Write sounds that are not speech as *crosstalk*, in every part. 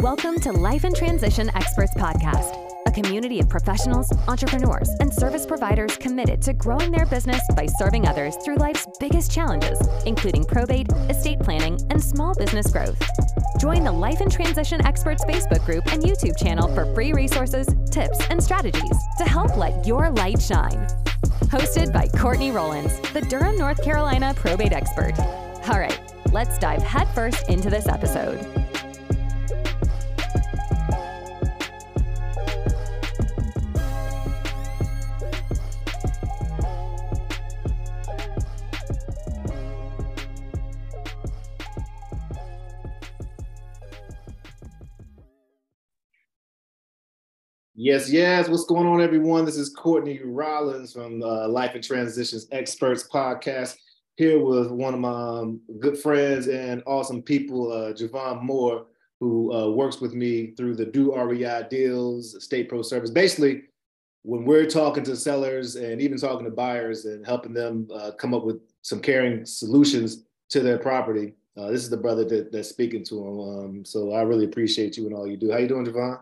Welcome to Life in Transition Experts Podcast, a community of professionals, entrepreneurs, and service providers committed to growing their business by serving others through life's biggest challenges, including probate, estate planning, and small business growth. Join the Life in Transition Experts Facebook group and YouTube channel for free resources, tips, and strategies to help let your light shine. Hosted by Courtney Rollins, the Durham, North Carolina probate expert. All right, let's dive headfirst into this episode. Yes, yes. What's going on, everyone? This is Courtney Rollins from uh, Life in Transitions Experts Podcast. Here with one of my um, good friends and awesome people, uh, Javon Moore, who uh, works with me through the Do REI Deals Estate Pro Service. Basically, when we're talking to sellers and even talking to buyers and helping them uh, come up with some caring solutions to their property, uh, this is the brother that, that's speaking to them. Um, so I really appreciate you and all you do. How you doing, Javon?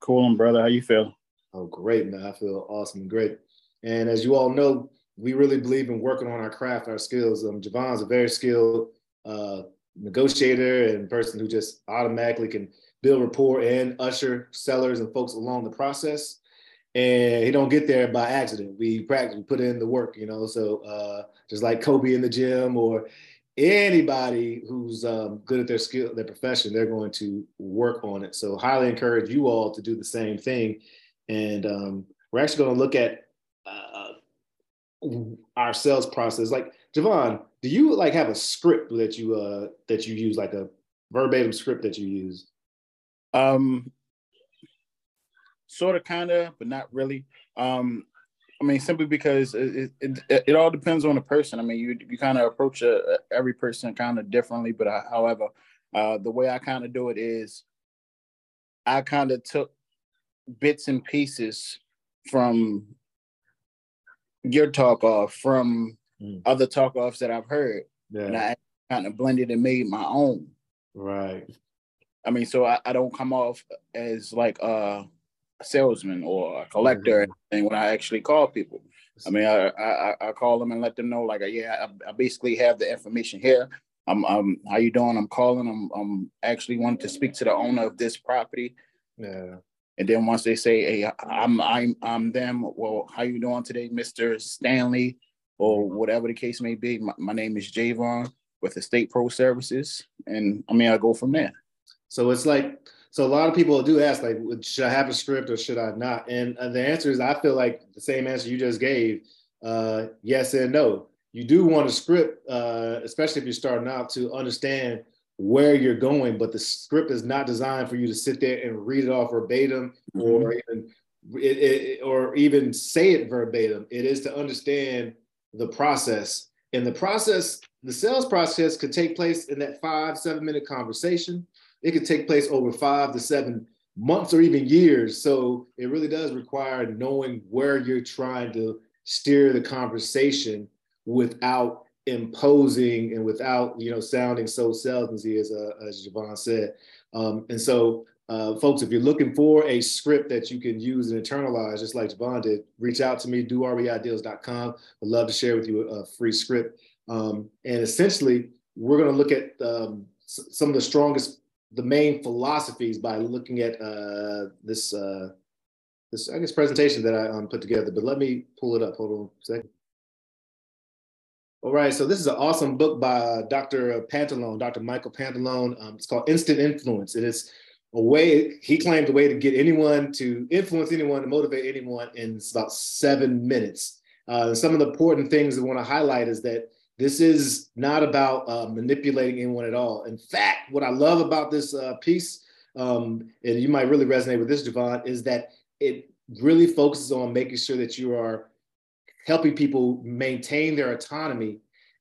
Cool, brother. How you feel? Oh, great, man. I feel awesome and great. And as you all know, we really believe in working on our craft, our skills. Um, Javon's a very skilled uh, negotiator and person who just automatically can build rapport and usher sellers and folks along the process. And he don't get there by accident. We practice, we put in the work, you know. So uh, just like Kobe in the gym or anybody who's um, good at their skill, their profession, they're going to work on it. So highly encourage you all to do the same thing. And um, we're actually going to look at uh, our sales process. Like Javon, do you like have a script that you uh, that you use, like a verbatim script that you use? Um, sort of, kind of, but not really. Um, I mean, simply because it, it, it, all depends on the person. I mean, you you kind of approach a, every person kind of differently. But I, however, uh, the way I kind of do it is, I kind of took bits and pieces from your talk off, from mm. other talk offs that I've heard, yeah. and I kind of blended and made my own. Right. I mean, so I, I don't come off as like uh salesman or a collector mm-hmm. when I actually call people. I mean, I, I, I call them and let them know, like, yeah, I, I basically have the information here. I'm, I'm, how you doing? I'm calling. I'm, I'm actually wanting to speak to the owner of this property. Yeah. And then once they say, hey, I'm, I'm, I'm them. Well, how you doing today, Mister Stanley, or whatever the case may be? My, my name is Javon with Estate Pro Services, and I mean, I go from there. So it's like so a lot of people do ask, like, should I have a script or should I not? And uh, the answer is, I feel like the same answer you just gave, uh, yes and no. You do want a script, uh, especially if you're starting out, to understand where you're going. But the script is not designed for you to sit there and read it off verbatim, mm-hmm. or even it, it, or even say it verbatim. It is to understand the process, and the process, the sales process, could take place in that five, seven minute conversation it could take place over five to seven months or even years. So it really does require knowing where you're trying to steer the conversation without imposing and without you know sounding so salesy as uh, as Javon said. Um, and so, uh, folks, if you're looking for a script that you can use and internalize, just like Javon did, reach out to me, doreideals.com. I'd love to share with you a, a free script. Um, and essentially, we're going to look at um, some of the strongest the main philosophies by looking at uh, this uh, this I guess presentation that I um, put together. But let me pull it up. Hold on a second. All right, so this is an awesome book by uh, Dr. Pantalon, Dr. Michael Pantalon. Um, it's called Instant Influence. It is a way he claimed a way to get anyone to influence anyone, to motivate anyone in about seven minutes. Uh, some of the important things I want to highlight is that this is not about uh, manipulating anyone at all. In fact, what I love about this uh, piece, um, and you might really resonate with this, Javon, is that it really focuses on making sure that you are helping people maintain their autonomy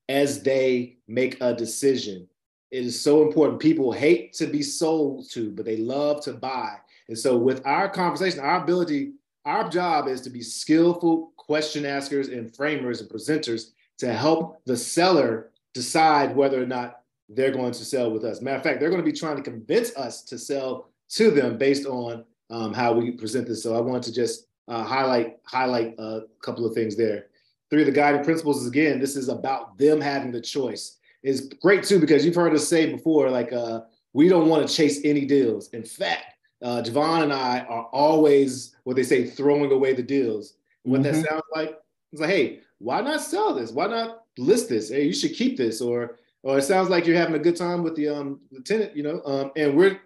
as they make a decision. It is so important. People hate to be sold to, but they love to buy. And so, with our conversation, our ability, our job is to be skillful question askers and framers and presenters to help the seller decide whether or not they're going to sell with us. Matter of fact, they're going to be trying to convince us to sell to them based on um, how we present this. So I want to just uh, highlight highlight a couple of things there. Three of the guiding principles is again, this is about them having the choice. Is great too because you've heard us say before, like uh, we don't want to chase any deals. In fact, uh, Javon and I are always what they say throwing away the deals. What mm-hmm. that sounds like? It's like, hey, why not sell this? Why not list this? Hey, you should keep this, or or it sounds like you're having a good time with the um the tenant, you know. Um, and we're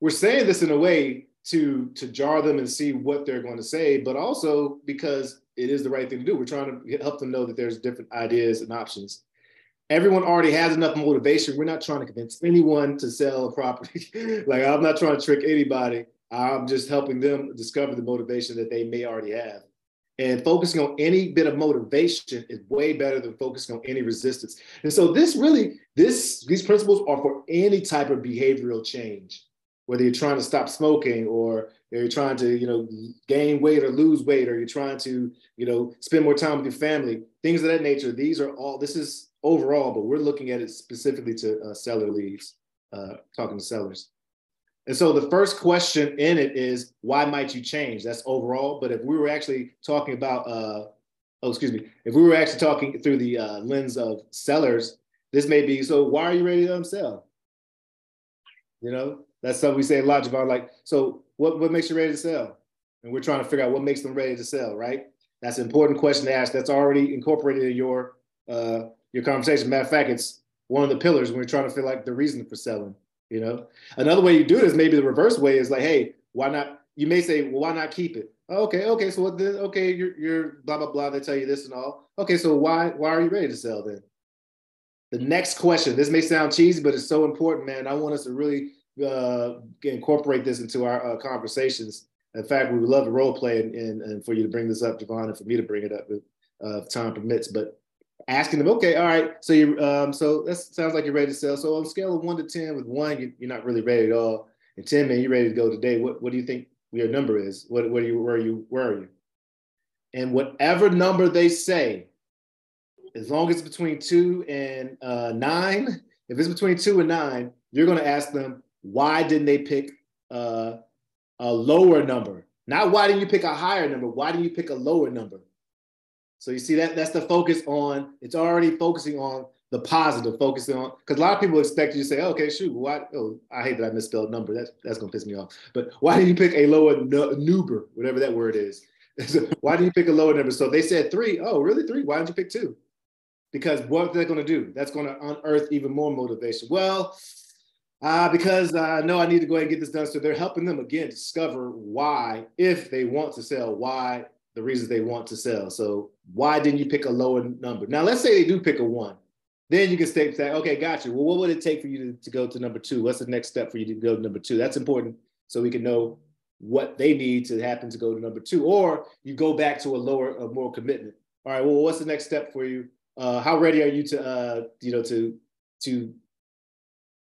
we're saying this in a way to to jar them and see what they're going to say, but also because it is the right thing to do. We're trying to help them know that there's different ideas and options. Everyone already has enough motivation. We're not trying to convince anyone to sell a property. *laughs* like I'm not trying to trick anybody. I'm just helping them discover the motivation that they may already have. And focusing on any bit of motivation is way better than focusing on any resistance. And so this really, this these principles are for any type of behavioral change whether you're trying to stop smoking or you're trying to you know gain weight or lose weight or you're trying to you know spend more time with your family things of that nature these are all this is overall but we're looking at it specifically to uh, seller leads uh, talking to sellers and so the first question in it is why might you change that's overall but if we were actually talking about uh, oh excuse me if we were actually talking through the uh, lens of sellers this may be so why are you ready to um, sell you know that's something we say a lot, Javon. Like, so what, what makes you ready to sell? And we're trying to figure out what makes them ready to sell, right? That's an important question to ask. That's already incorporated in your uh, your conversation. Matter of fact, it's one of the pillars when we're trying to feel like the reason for selling. You know, another way you do it is maybe the reverse way is like, hey, why not? You may say, well, why not keep it? okay, okay, so what? Okay, you're, you're blah blah blah. They tell you this and all. Okay, so why why are you ready to sell then? The next question. This may sound cheesy, but it's so important, man. I want us to really uh, incorporate this into our uh, conversations. In fact, we would love to role play and, and, and, for you to bring this up, Javon, and for me to bring it up if uh, time permits. But asking them, okay, all right, so you, um, so that sounds like you're ready to sell. So on a scale of one to ten, with one, you, are not really ready at all, and ten, man, you're ready to go today. What what do you think your number is? What what are you? Where are you? Where are you? And whatever number they say, as long as it's between two and uh, nine, if it's between two and nine, you're going to ask them, why didn't they pick uh, a lower number? Not why didn't you pick a higher number? Why didn't you pick a lower number? So you see that that's the focus on. It's already focusing on the positive, focusing on because a lot of people expect you to say, okay, shoot, why? Oh, I hate that I misspelled number. That's that's gonna piss me off. But why did you pick a lower number, whatever that word is? *laughs* why did you pick a lower number? So they said three. Oh, really three? Why didn't you pick two? Because what they're gonna do? That's gonna unearth even more motivation. Well, uh, because I know I need to go ahead and get this done. So they're helping them again discover why, if they want to sell, why the reasons they want to sell. So why didn't you pick a lower number? Now let's say they do pick a one. Then you can that, okay, gotcha. Well, what would it take for you to, to go to number two? What's the next step for you to go to number two? That's important so we can know what they need to happen to go to number two. Or you go back to a lower, a more commitment. All right, well, what's the next step for you? Uh, how ready are you to, uh, you know, to to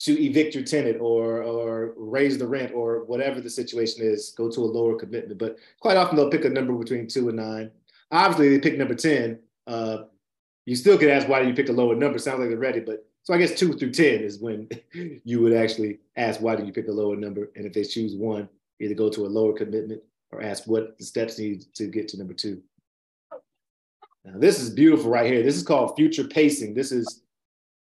to evict your tenant or or raise the rent or whatever the situation is, go to a lower commitment. But quite often they'll pick a number between two and nine. Obviously, they pick number 10. Uh, you still could ask why do you pick a lower number? Sounds like they're ready, but so I guess two through 10 is when *laughs* you would actually ask why do you pick a lower number? And if they choose one, either go to a lower commitment or ask what the steps need to get to number two. Now, this is beautiful right here. This is called future pacing. This is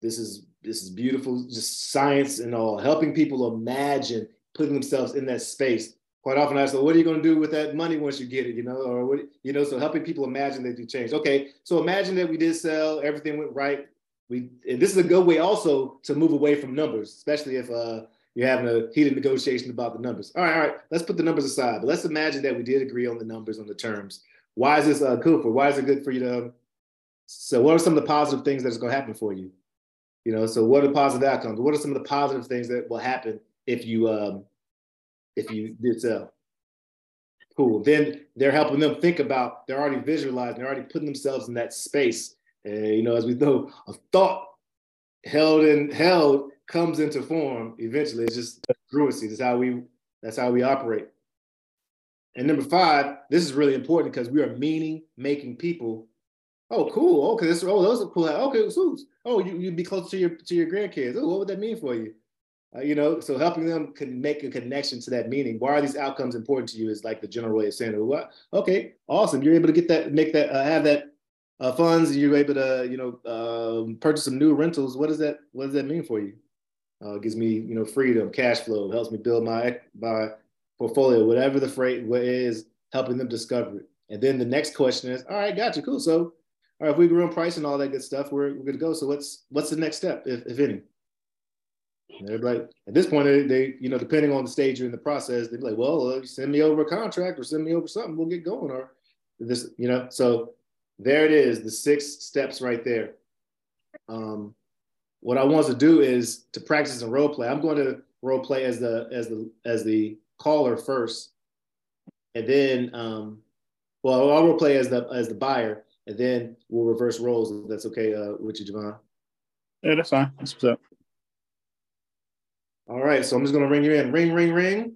this is this is beautiful, just science and all, helping people imagine putting themselves in that space. Quite often I say, what are you going to do with that money once you get it? You know, or what, you know, so helping people imagine that you change. Okay, so imagine that we did sell, everything went right. We and this is a good way also to move away from numbers, especially if uh, you're having a heated negotiation about the numbers. All right, all right, let's put the numbers aside, but let's imagine that we did agree on the numbers, on the terms. Why is this uh, cool for? Why is it good for you to? So, what are some of the positive things that's going to happen for you? You know, so what are the positive outcomes? What are some of the positive things that will happen if you um, if you did sell? Cool. Then they're helping them think about. They're already visualizing. They're already putting themselves in that space. And you know, as we know, a thought held and held comes into form eventually. It's just congruency. That's how we. That's how we operate. And number five, this is really important because we are meaning making people Oh, cool. Okay, this oh those are cool. Okay, so oh you you'd be close to your to your grandkids. Oh, what would that mean for you? Uh, you know, so helping them can make a connection to that meaning. Why are these outcomes important to you? Is like the general way of saying it. What? Okay, awesome. You're able to get that, make that, uh, have that uh, funds. You're able to, you know, um, purchase some new rentals. What does that? What does that mean for you? Uh, gives me, you know, freedom, cash flow. Helps me build my my portfolio. Whatever the freight is, helping them discover it. And then the next question is, all right, gotcha, cool. So, all right, if we agree on price and all that good stuff, we're, we're good to go. So what's what's the next step, if, if any? they're like, at this point, they, they, you know, depending on the stage you're in the process, they're like, well, uh, send me over a contract or send me over something, we'll get going. Or this, you know, so there it is, the six steps right there. Um, what I want to do is to practice and role play. I'm going to role play as the as the as the caller first, and then um, well, I'll role play as the as the buyer, and then we'll reverse roles. If that's okay uh, with you, Javon. Yeah, that's fine. That's what's up. All right, so I'm just gonna ring you in. Ring, ring, ring.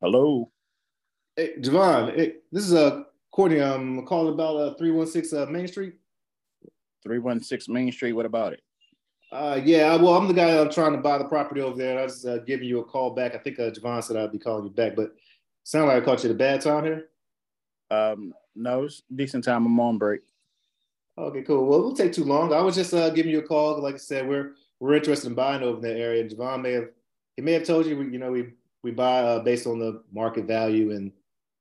Hello. Hey, Javon. Hey, this is a uh, Courtney. I'm calling about uh, 316 uh, Main Street. 316 Main Street. What about it? Uh, yeah, well, I'm the guy I'm trying to buy the property over there. I was uh, giving you a call back. I think uh, Javon said I'd be calling you back, but sound like I caught you at a bad time here. Um, no, it's decent time. I'm on break. Okay, cool. Well, it won't take too long. I was just uh, giving you a call. Like I said, we're we're interested in buying over in that area. Javon may have he may have told you, you know, we we buy uh, based on the market value and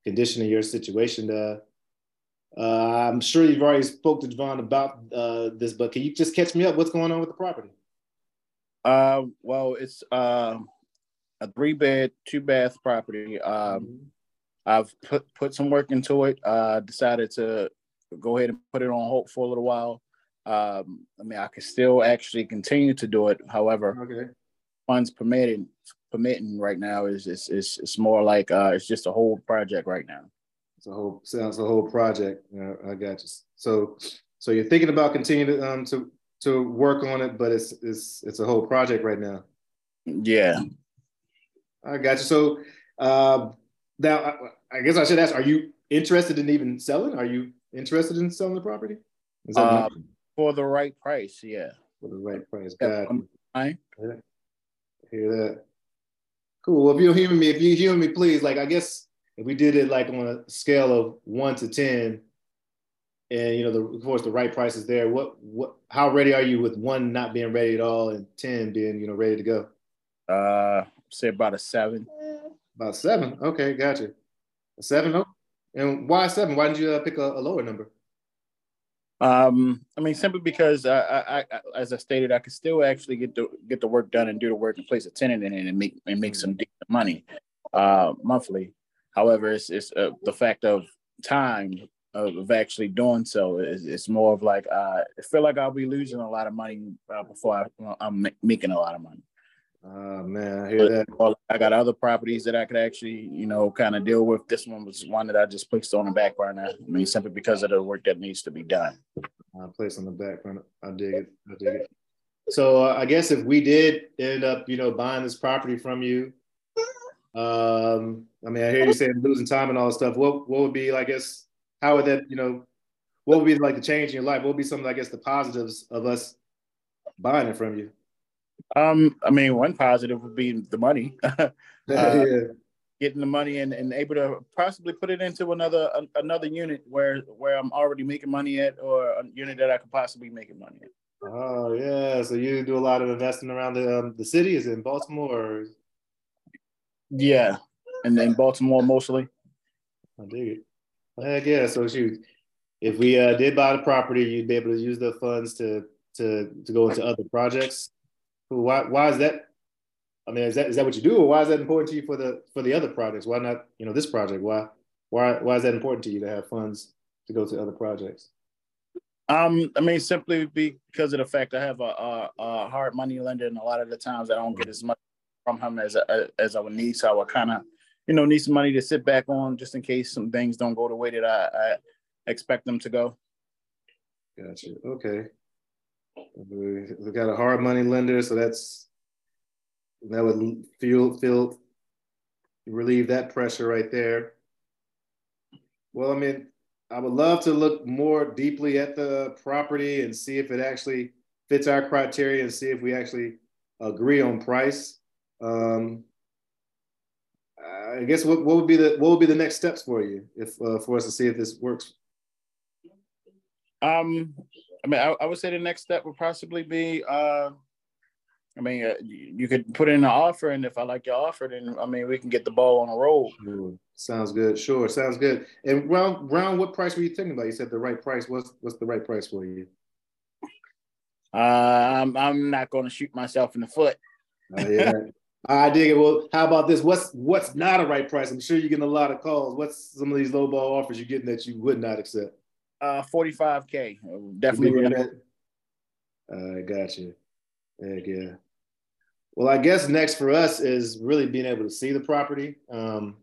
condition of your situation. Uh, uh, I'm sure you've already spoke to Javon about uh, this, but can you just catch me up? What's going on with the property? Uh, well, it's uh, a three bed, two bath property. Um, mm-hmm. I've put put some work into it. Uh, decided to go ahead and put it on hold for a little while. Um, I mean, I can still actually continue to do it. However, okay. funds permitting permitting right now is is is it's more like uh, it's just a whole project right now. It's a whole sounds a whole project. I got you. So so you're thinking about continuing to um to to work on it, but it's it's it's a whole project right now. Yeah. I got you. So uh, now I, guess I should ask: Are you interested in even selling? Are you interested in selling the property? Uh, for the right price, yeah. For the right price, got I hear that. Cool. Well, if you hear me, if you hear me, please, like I guess if we did it like on a scale of one to ten, and you know, the, of course, the right price is there. What, what, how ready are you with one not being ready at all and ten being, you know, ready to go? Uh, say about a seven. About seven. Okay, gotcha. A seven. Oh, and why seven? Why didn't you uh, pick a, a, lower number? Um, I mean, simply because I, I, I, as I stated, I could still actually get the get the work done and do the work and place a tenant in it and make and make some decent money, uh, monthly. However, it's it's uh, the fact of time of, actually doing so. It's, it's, more of like uh, I feel like I'll be losing a lot of money uh, before I, I'm making a lot of money. Oh man, I hear that. I got other properties that I could actually, you know, kind of deal with. This one was one that I just placed on the back burner. I mean, simply because of the work that needs to be done. I place on the back burner. I dig it. I dig it. So uh, I guess if we did end up, you know, buying this property from you, um, I mean, I hear you saying losing time and all this stuff. What what would be, I guess, how would that, you know, what would be like the change in your life? What would be some, I guess, the positives of us buying it from you? Um, I mean, one positive would be the money. *laughs* uh, *laughs* yeah. Getting the money and, and able to possibly put it into another another unit where where I'm already making money at, or a unit that I could possibly make money at. Oh yeah, so you do a lot of investing around the um, the city. Is it in Baltimore? Or... Yeah, and in Baltimore mostly. I dig it. Heck yeah! So shoot, if we uh, did buy the property, you'd be able to use the funds to to to go into other projects. Why why is that? I mean, is that is that what you do, or why is that important to you for the for the other projects? Why not you know this project? Why why why is that important to you to have funds to go to other projects? Um, I mean, simply because of the fact I have a, a, a hard money lender, and a lot of the times I don't get as much from him as I, as I would need. So I would kind of, you know, need some money to sit back on just in case some things don't go the way that I, I expect them to go. Gotcha. Okay. We, we got a hard money lender, so that's that would feel feel relieve that pressure right there. Well, I mean, I would love to look more deeply at the property and see if it actually fits our criteria and see if we actually agree on price. Um, I guess what, what would be the what would be the next steps for you if uh, for us to see if this works? Um, I mean, I, I would say the next step would possibly be, uh, I mean, uh, you could put in an offer, and if I like your offer, then I mean, we can get the ball on the road. Sure. Sounds good. Sure, sounds good. And round round, what price were you thinking about? You said the right price. What's what's the right price for you? Uh, I'm I'm not going to shoot myself in the foot. Oh, yeah. *laughs* I dig it. Well, how about this? What's what's not a right price? I'm sure you're getting a lot of calls. What's some of these low ball offers you're getting that you would not accept? Uh, 45k. Definitely. I uh, got you. Heck yeah. Well, I guess next for us is really being able to see the property. Um,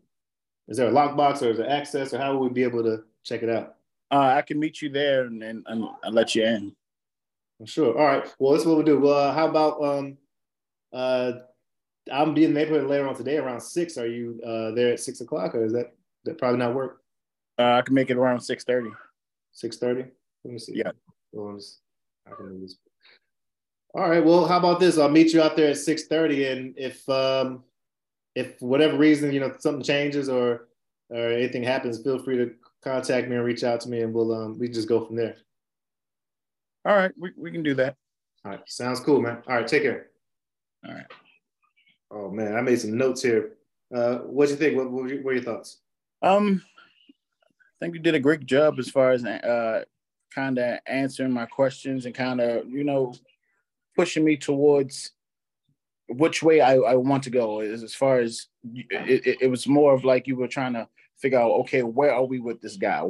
is there a lockbox or is there access, or how will we be able to check it out? Uh, I can meet you there and, and, and I'll let you in. Sure. All right. Well, that's what we'll do. Well, uh, how about um, uh, I'm be in the neighborhood later on today around six. Are you uh, there at six o'clock, or is that that probably not work? Uh, I can make it around six thirty. Six thirty. Let me see. Yeah. I can this. All right. Well, how about this? I'll meet you out there at six thirty, and if um, if whatever reason you know something changes or or anything happens, feel free to contact me and reach out to me, and we'll um, we just go from there. All right, we, we can do that. All right, sounds cool, man. All right, take care. All right. Oh man, I made some notes here. Uh, what do you think? What, what, were your, what were your thoughts? Um, think you did a great job as far as uh, kind of answering my questions and kind of you know pushing me towards which way I, I want to go. As, as far as it, it, it was more of like you were trying to figure out, okay, where are we with this guy?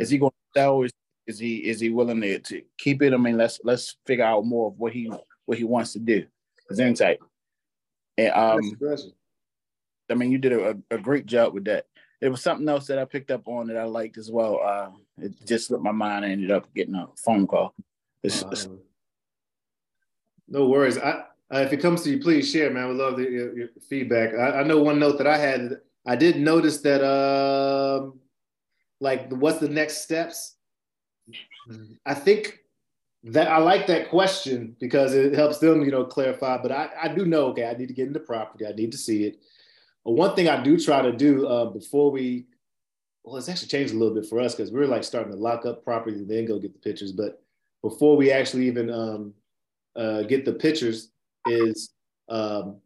Is he going to sell? Is, is he is he willing to, to keep it? I mean, let's let's figure out more of what he what he wants to do. His insight. And um, I mean, you did a, a great job with that. There was something else that I picked up on that I liked as well. Uh, it just slipped my mind. I ended up getting a phone call. It's, it's, no worries. I, uh, if it comes to you, please share, man. We love the, your, your feedback. I, I, know one note that I had. I did notice that, um, like, what's the next steps? I think that I like that question because it helps them, you know, clarify. But I, I do know, okay, I need to get into property. I need to see it. One thing I do try to do uh, before we, well, it's actually changed a little bit for us because we're like starting to lock up properties and then go get the pictures. But before we actually even um, uh, get the pictures, is um,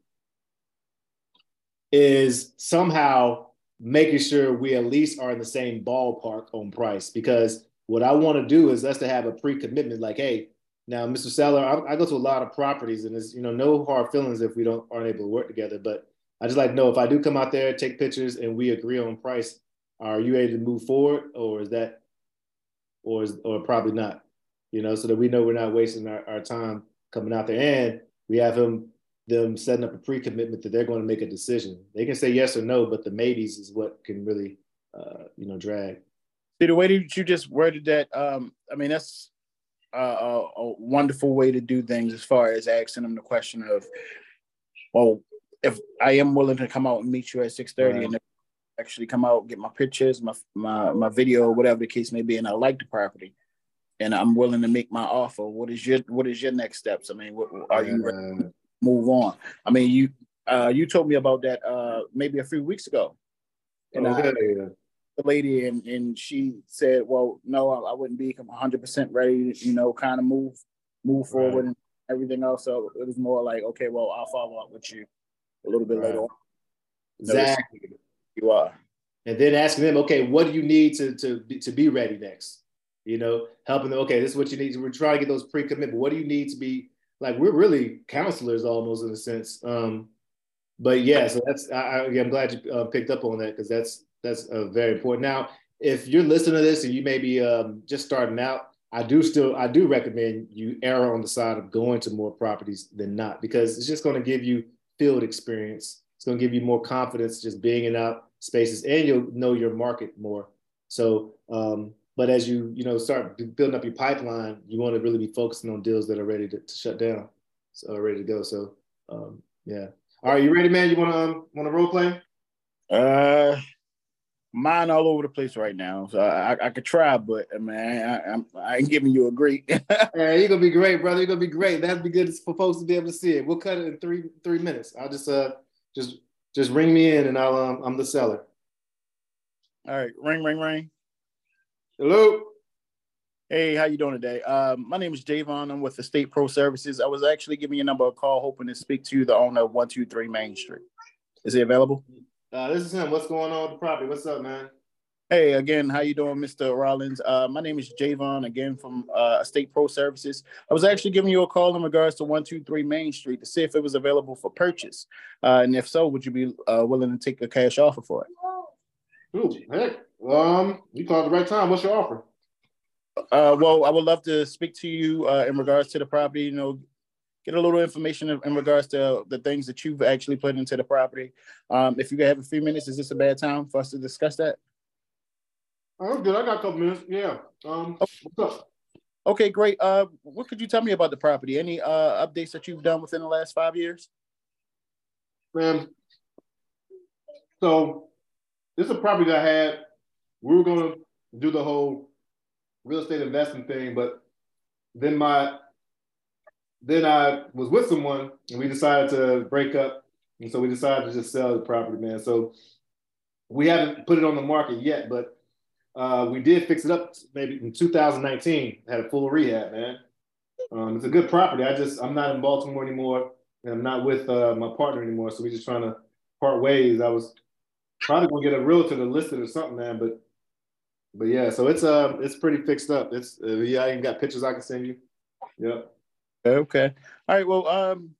is somehow making sure we at least are in the same ballpark on price because what I want to do is us to have a pre-commitment, like, hey, now, Mr. Seller, I, I, go to a lot of properties, and it's you know no hard feelings if we don't aren't able to work together. But I just like know if I do come out there, take pictures, and we agree on price, are you able to move forward, or is that, or is or probably not, you know, so that we know we're not wasting our, our time coming out there, and we have him them setting up a pre-commitment that they're going to make a decision. They can say yes or no, but the maybes is what can really, uh, you know, drag. See the way that you just worded that. Um, I mean, that's a, a, a, wonderful way to do things as far as asking them the question of, well, if I am willing to come out and meet you at six thirty, right. and actually come out get my pictures, my my my video, whatever the case may be, and I like the property, and I'm willing to make my offer. What is your what is your next steps? I mean, what, are you uh, move on? I mean, you uh, you told me about that uh, maybe a few weeks ago, and okay. I, the lady and, and she said, well, no, I, I wouldn't be 100% ready to, you know, kind of move, move forward and everything else. So it was more like, okay, well, I'll follow up with you a little bit right. later on. Exactly. You are. And then asking them, okay, what do you need to, to, be, to be ready next? You know, helping them, okay, this is what you need. We're trying to get those pre-commitment. What do you need to be like? We're really counselors almost in a sense. Um, but yeah, so that's, I, I'm glad you uh, picked up on that because that's, that's uh, very important. Now, if you're listening to this and you may be um, just starting out, I do still I do recommend you err on the side of going to more properties than not because it's just going to give you field experience. It's going to give you more confidence just being in out spaces, and you'll know your market more. So, um, but as you you know start building up your pipeline, you want to really be focusing on deals that are ready to, to shut down, so ready to go. So, um, yeah. All right, you ready, man? You want to um, want to role play? Uh, mine all over the place right now. So I, I could try, but man, I, I'm, I ain't giving you a great. *laughs* yeah, you're gonna be great, brother. You're gonna be great. That'd be good for folks to be able to see it. We'll cut it in three three minutes. I'll just uh just just ring me in, and I'll um, I'm the seller. All right, ring, ring, ring. Hello. Hey, how you doing today? Um, my name is Javon. I'm with the State Pro Services. I was actually giving you a number a call, hoping to speak to you the owner of One Two Three Main Street. Is he available? Uh, this is him. What's going on with the property? What's up, man? Hey, again, how you doing, Mr. Rollins? Uh, my name is Javon, again from uh, Estate Pro Services. I was actually giving you a call in regards to 123 Main Street to see if it was available for purchase. Uh, and if so, would you be uh, willing to take a cash offer for it? Ooh, heck. Um, you called the right time. What's your offer? Uh, well, I would love to speak to you uh, in regards to the property. You know, get a little information in, regards to the things that you've actually put into the property. Um, if you have a few minutes, is this a bad time for us to discuss that? I'm good. I got a couple minutes. Yeah. Um, what's up? Okay, great. Uh, what could you tell me about the property? Any uh, updates that you've done within the last five years? Man, so this is a property that I had. We were going to do the whole real estate investing thing, but then my then I was with someone and we decided to break up, and so we decided to just sell the property, man. So we haven't put it on the market yet, but uh, we did fix it up maybe in 2019. Had a full rehab, man. Um, it's a good property. I just I'm not in Baltimore anymore, and I'm not with uh, my partner anymore. So we're just trying to part ways. I was probably gonna get a realtor to list it or something, man. But but yeah, so it's uh it's pretty fixed up. It's uh, yeah, I even got pictures I can send you. Yep. Okay. All right. Well, um,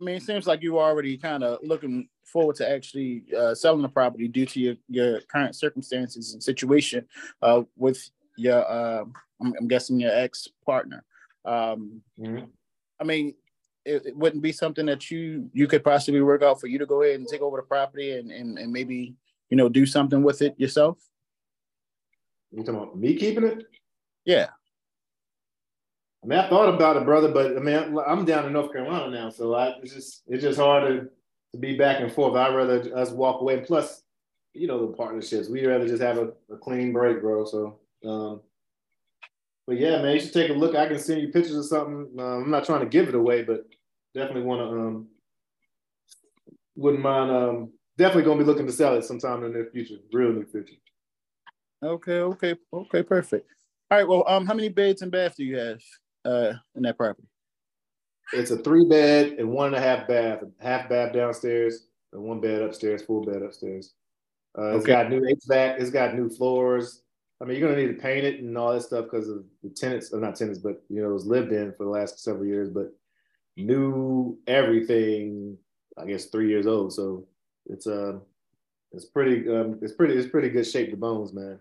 I mean, it seems like you're already kind of looking forward to actually uh, selling the property due to your, your current circumstances and situation uh, with your, uh, I'm, I'm, guessing your ex partner. Um, mm-hmm. I mean, it, it, wouldn't be something that you you could possibly work out for you to go ahead and take over the property and and, and maybe you know do something with it yourself. You talking about me keeping it? Yeah. I mean, I thought about it, brother, but I mean, I'm down in North Carolina now, so I, it's just it's just hard to, to be back and forth. I'd rather us walk away. And plus, you know, the partnerships. We'd rather just have a, a clean break, bro. So, um, but yeah, man, you should take a look. I can send you pictures or something. Um, I'm not trying to give it away, but definitely want to. Um, wouldn't mind. Um, definitely gonna be looking to sell it sometime in the near future, real near future. Okay, okay, okay, perfect. All right. Well, um, how many beds and baths do you have? Uh, in that property? It's a three bed and one and a half bath, half bath downstairs and one bed upstairs, full bed upstairs. Uh, it's okay. got new HVAC. It's got new floors. I mean, you're gonna need to paint it and all that stuff because of the tenants, or not tenants, but you know, it was lived in for the last several years. But new everything, I guess, three years old. So it's uh, it's pretty, um, it's pretty, it's pretty good shape to bones, man.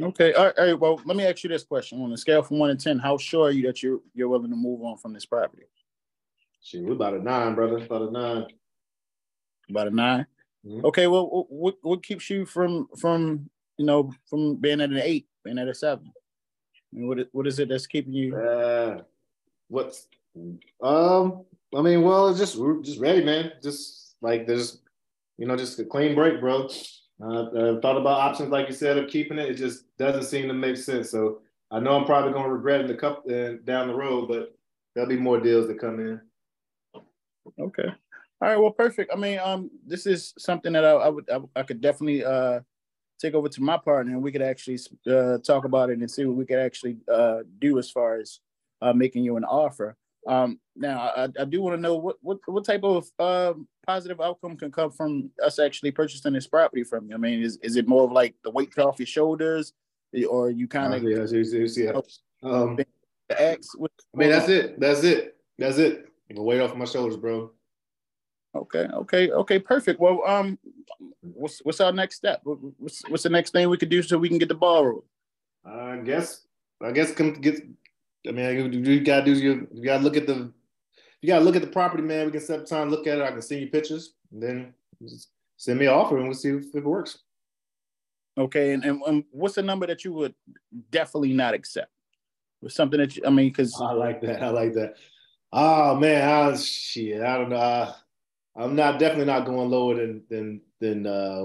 Okay. All right, all right. Well, let me ask you this question: On a scale from one to ten, how sure are you that you're you're willing to move on from this property? Shit, we're about a nine, brother. About a nine. About a 9 mm-hmm. Okay. Well, what what keeps you from from you know from being at an eight, being at a seven? I mean, what what is it that's keeping you? Uh, what's um? I mean, well, it's just we're just ready, man. Just like there's, you know, just a clean break, bro. Uh, I've thought about options, like you said, of keeping it. It just doesn't seem to make sense. So I know I'm probably going to regret it a couple uh, down the road, but there'll be more deals that come in. Okay. All right. Well, perfect. I mean, um, this is something that I, I would I, I, could definitely uh take over to my partner, and we could actually uh, talk about it and see what we could actually uh do as far as uh, making you an offer. Um, now, I, I do want to know what, what what type of um, positive outcome can come from us actually purchasing this property from you. I mean, is, is it more of like the weight off your shoulders, or you kind of uh, yeah, yeah, yeah. Um, the X? I mean, that's it. That's it. That's it. The weight off my shoulders, bro. Okay, okay, okay, perfect. Well, um, what's what's our next step? What's what's the next thing we could do so we can get the ball rolling? I guess I guess come get I mean, you gotta do you, you gotta look at the you gotta look at the property, man. We can set up time, look at it. I can send you pictures, and then send me an offer, and we'll see if, it works. Okay, and, and, and what's the number that you would definitely not accept? Was something that you, I mean, because I like that. I like that. Oh man, I, shit, I don't know. I, am not definitely not going lower than than than uh,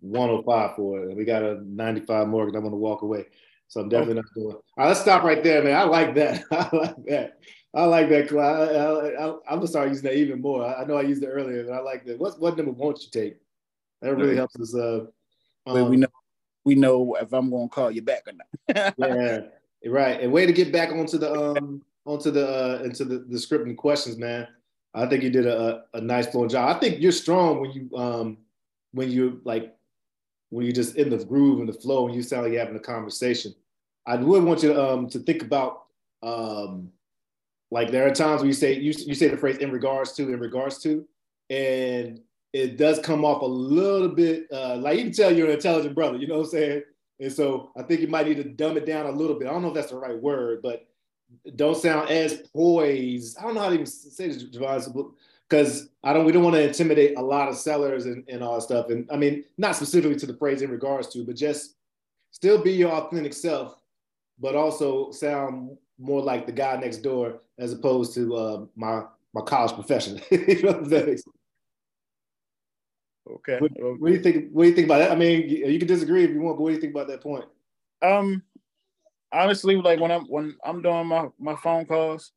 105 for it. We got a 95 mortgage. I'm going to walk away. So I'm definitely not doing. All right, let's stop right there, man. I like that. *laughs* I like that. I like that. I, I, am gonna start using that even more. I, know I used it earlier, but I like that. What what number won't you take? That really helps us. Uh, um, we know we know if I'm gonna call you back or not. *laughs* yeah, right. And way to get back onto the um onto the uh into the, the scripting questions, man. I think you did a, a nice flowing job. I think you're strong when you um when you like when you're just in the groove and the flow and you sound like you're having a conversation. I would want you to um to think about um like there are times where you say you, you say the phrase in regards to in regards to and it does come off a little bit uh, like you can tell you're an intelligent brother, you know what I'm saying? And so I think you might need to dumb it down a little bit. I don't know if that's the right word, but don't sound as poised. I don't know how to even say this, Javon, because I don't. We don't want to intimidate a lot of sellers and, and all that stuff. And I mean, not specifically to the phrase in regards to, but just still be your authentic self, but also sound more like the guy next door as opposed to uh, my my college profession. *laughs* you know Okay. What, what, do you think? What do you think about that? I mean, you can disagree if you want, but what do you think about that point? Um, honestly, like when I'm when I'm doing my my phone calls,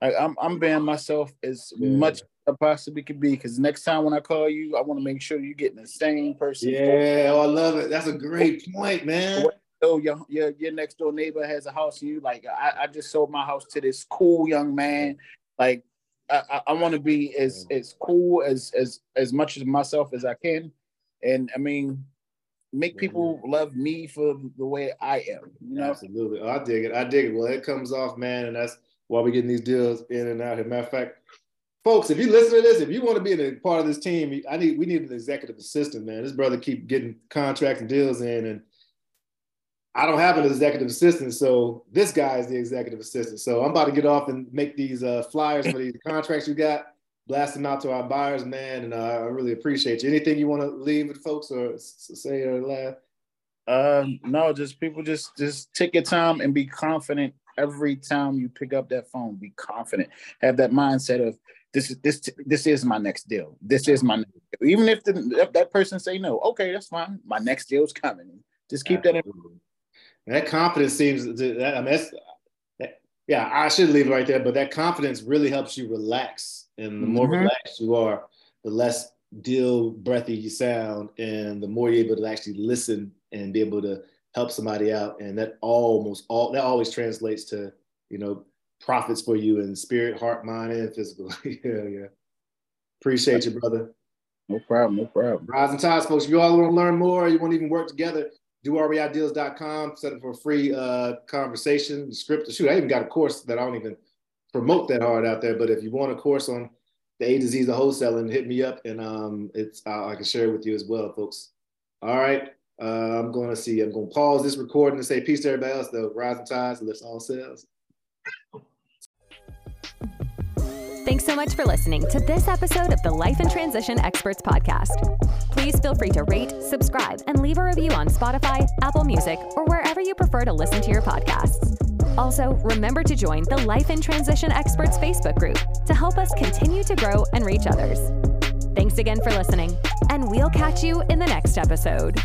like I'm I'm being myself as yeah. much as I possibly can be. Because next time when I call you, I want to make sure you're getting the same person. Yeah, oh, I love it. That's a great point, man. Oh, your, your your next door neighbor has a house, and you like I, I just sold my house to this cool young man. Like I, I want to be as as cool as as as much as myself as I can, and I mean, make people love me for the way I am. You know, absolutely. Oh, I dig it. I dig it. Well, it comes off, man, and that's why we're getting these deals in and out here. Matter of fact, folks, if you listen to this, if you want to be a part of this team, I need we need an executive assistant, man. This brother keep getting contracts and deals in, and I don't have an executive assistant, so this guy is the executive assistant. So I'm about to get off and make these uh, flyers for these contracts you got, blast them out to our buyers, man. And uh, I really appreciate you. Anything you want to leave with folks or say or laugh? Uh, no, just people just just take your time and be confident every time you pick up that phone. Be confident. Have that mindset of this is this this is my next deal. This is my next deal. even if, the, that person say no, okay, that's fine. My next deal's coming. Just keep Absolutely. that in that confidence seems to, that, I mean, that's, that, yeah, I should leave it right there, but that confidence really helps you relax. And the more mm-hmm. relaxed you are, the less deal breathy you sound, and the more you're able to actually listen and be able to help somebody out. And that almost all that always translates to, you know, profits for you in spirit, heart, mind, and physical. *laughs* yeah, yeah. Appreciate you, brother. No problem, no problem. Rising Tides, folks. If you all want to learn more, you want to even work together, doreideals.com, set up for a free uh, conversation, script. Shoot, I even got a course that I don't even promote that hard out there. But if you want a course on the A to Z of wholesaling, hit me up and um, it's uh, I can share it with you as well, folks. All right. Uh, I'm going to see. I'm going to pause this recording and say peace to everybody else. The rising tides lifts all sails. Thanks so much for listening to this episode of the Life in Transition Experts Podcast. Please feel free to rate, subscribe, and leave a review on Spotify, Apple Music, or wherever you prefer to listen to your podcasts. Also, remember to join the Life in Transition Experts Facebook group to help us continue to grow and reach others. Thanks again for listening, and we'll catch you in the next episode.